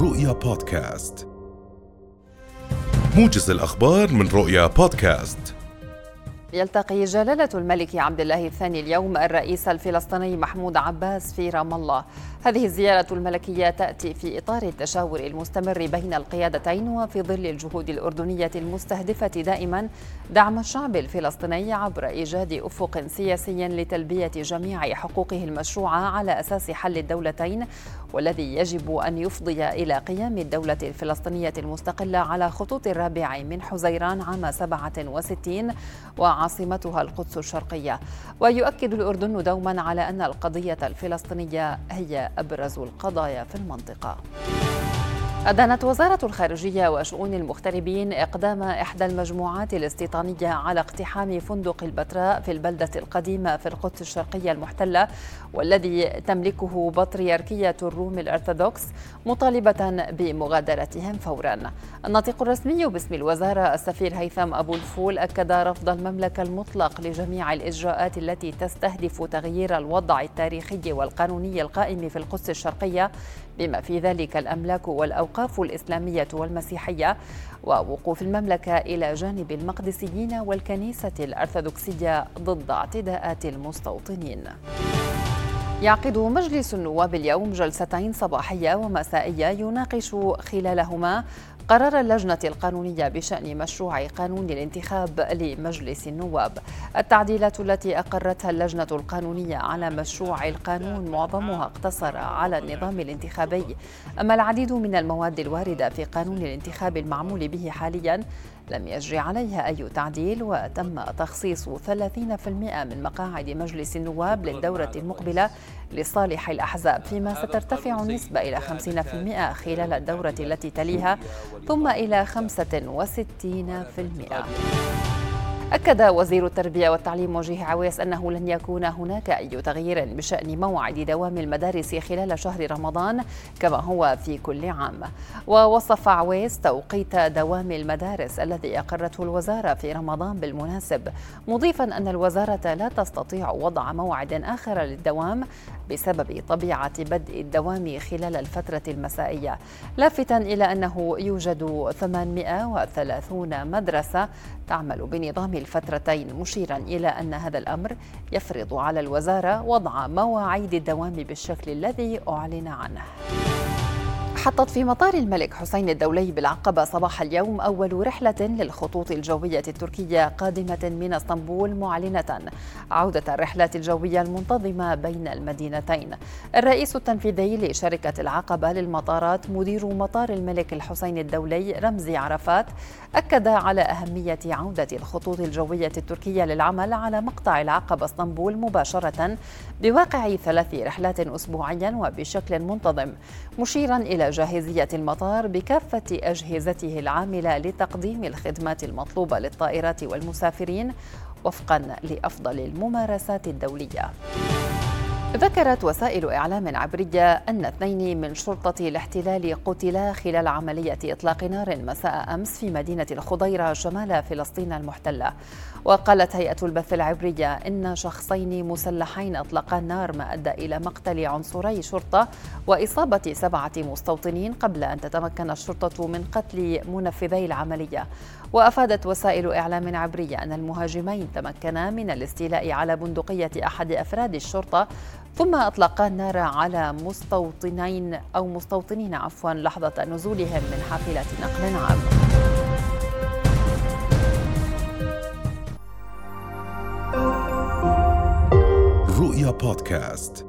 رؤيا بودكاست. موجز الأخبار من رؤيا بودكاست. يلتقي جلالة الملك عبد الله الثاني اليوم الرئيس الفلسطيني محمود عباس في رام الله. هذه الزيارة الملكية تأتي في إطار التشاور المستمر بين القيادتين وفي ظل الجهود الأردنية المستهدفة دائما دعم الشعب الفلسطيني عبر إيجاد أفق سياسي لتلبية جميع حقوقه المشروعة على أساس حل الدولتين والذي يجب أن يفضي إلى قيام الدولة الفلسطينية المستقلة على خطوط الرابع من حزيران عام 67 وعاصمتها القدس الشرقية. ويؤكد الأردن دوما على أن القضية الفلسطينية هي أبرز القضايا في المنطقة. أدانت وزارة الخارجية وشؤون المغتربين إقدام إحدى المجموعات الاستيطانية على اقتحام فندق البتراء في البلدة القديمة في القدس الشرقية المحتلة والذي تملكه بطريركية الروم الأرثوذكس مطالبة بمغادرتهم فورا. الناطق الرسمي باسم الوزارة السفير هيثم أبو الفول أكد رفض المملكة المطلق لجميع الإجراءات التي تستهدف تغيير الوضع التاريخي والقانوني القائم في القدس الشرقية بما في ذلك الأملاك والأوقاف الإسلامية والمسيحية ووقوف المملكة إلى جانب المقدسيين والكنيسة الأرثوذكسية ضد اعتداءات المستوطنين. يعقد مجلس النواب اليوم جلستين صباحية ومسائية يناقش خلالهما قرار اللجنة القانونية بشأن مشروع قانون الانتخاب لمجلس النواب. التعديلات التي أقرتها اللجنة القانونية على مشروع القانون معظمها اقتصر على النظام الانتخابي. أما العديد من المواد الواردة في قانون الانتخاب المعمول به حاليا لم يجري عليها أي تعديل وتم تخصيص 30% من مقاعد مجلس النواب للدورة المقبلة لصالح الأحزاب فيما سترتفع النسبة إلى 50% خلال الدورة التي تليها ثم إلى 65% أكد وزير التربية والتعليم وجيه عويس أنه لن يكون هناك أي تغيير بشأن موعد دوام المدارس خلال شهر رمضان كما هو في كل عام. ووصف عويس توقيت دوام المدارس الذي أقرته الوزارة في رمضان بالمناسب مضيفا أن الوزارة لا تستطيع وضع موعد آخر للدوام بسبب طبيعة بدء الدوام خلال الفترة المسائية. لافتا إلى أنه يوجد 830 مدرسة تعمل بنظام الفترتين مشيرا إلى أن هذا الأمر يفرض على الوزارة وضع مواعيد الدوام بالشكل الذي أعلن عنه. حطت في مطار الملك حسين الدولي بالعقبة صباح اليوم أول رحلة للخطوط الجوية التركية قادمة من اسطنبول معلنة. عودة الرحلات الجوية المنتظمة بين المدينتين. الرئيس التنفيذي لشركة العقبة للمطارات مدير مطار الملك الحسين الدولي رمزي عرفات أكد على أهمية عودة الخطوط الجوية التركية للعمل على مقطع العقبة اسطنبول مباشرة بواقع ثلاث رحلات أسبوعيا وبشكل منتظم مشيرا إلى جاهزية المطار بكافة أجهزته العاملة لتقديم الخدمات المطلوبة للطائرات والمسافرين وفقا لأفضل الممارسات الدولية. ذكرت وسائل إعلام عبرية أن اثنين من شرطة الاحتلال قتلا خلال عملية إطلاق نار مساء أمس في مدينة الخضيرة شمال فلسطين المحتلة. وقالت هيئة البث العبرية إن شخصين مسلحين أطلقا النار ما أدى إلى مقتل عنصري شرطة وإصابة سبعة مستوطنين قبل أن تتمكن الشرطة من قتل منفذي العملية. وأفادت وسائل إعلام عبرية أن المهاجمين تمكنا من الاستيلاء على بندقية أحد أفراد الشرطة ثم أطلقا النار على مستوطنين أو مستوطنين عفوا لحظة نزولهم من حافلة نقل عام رؤيا بودكاست.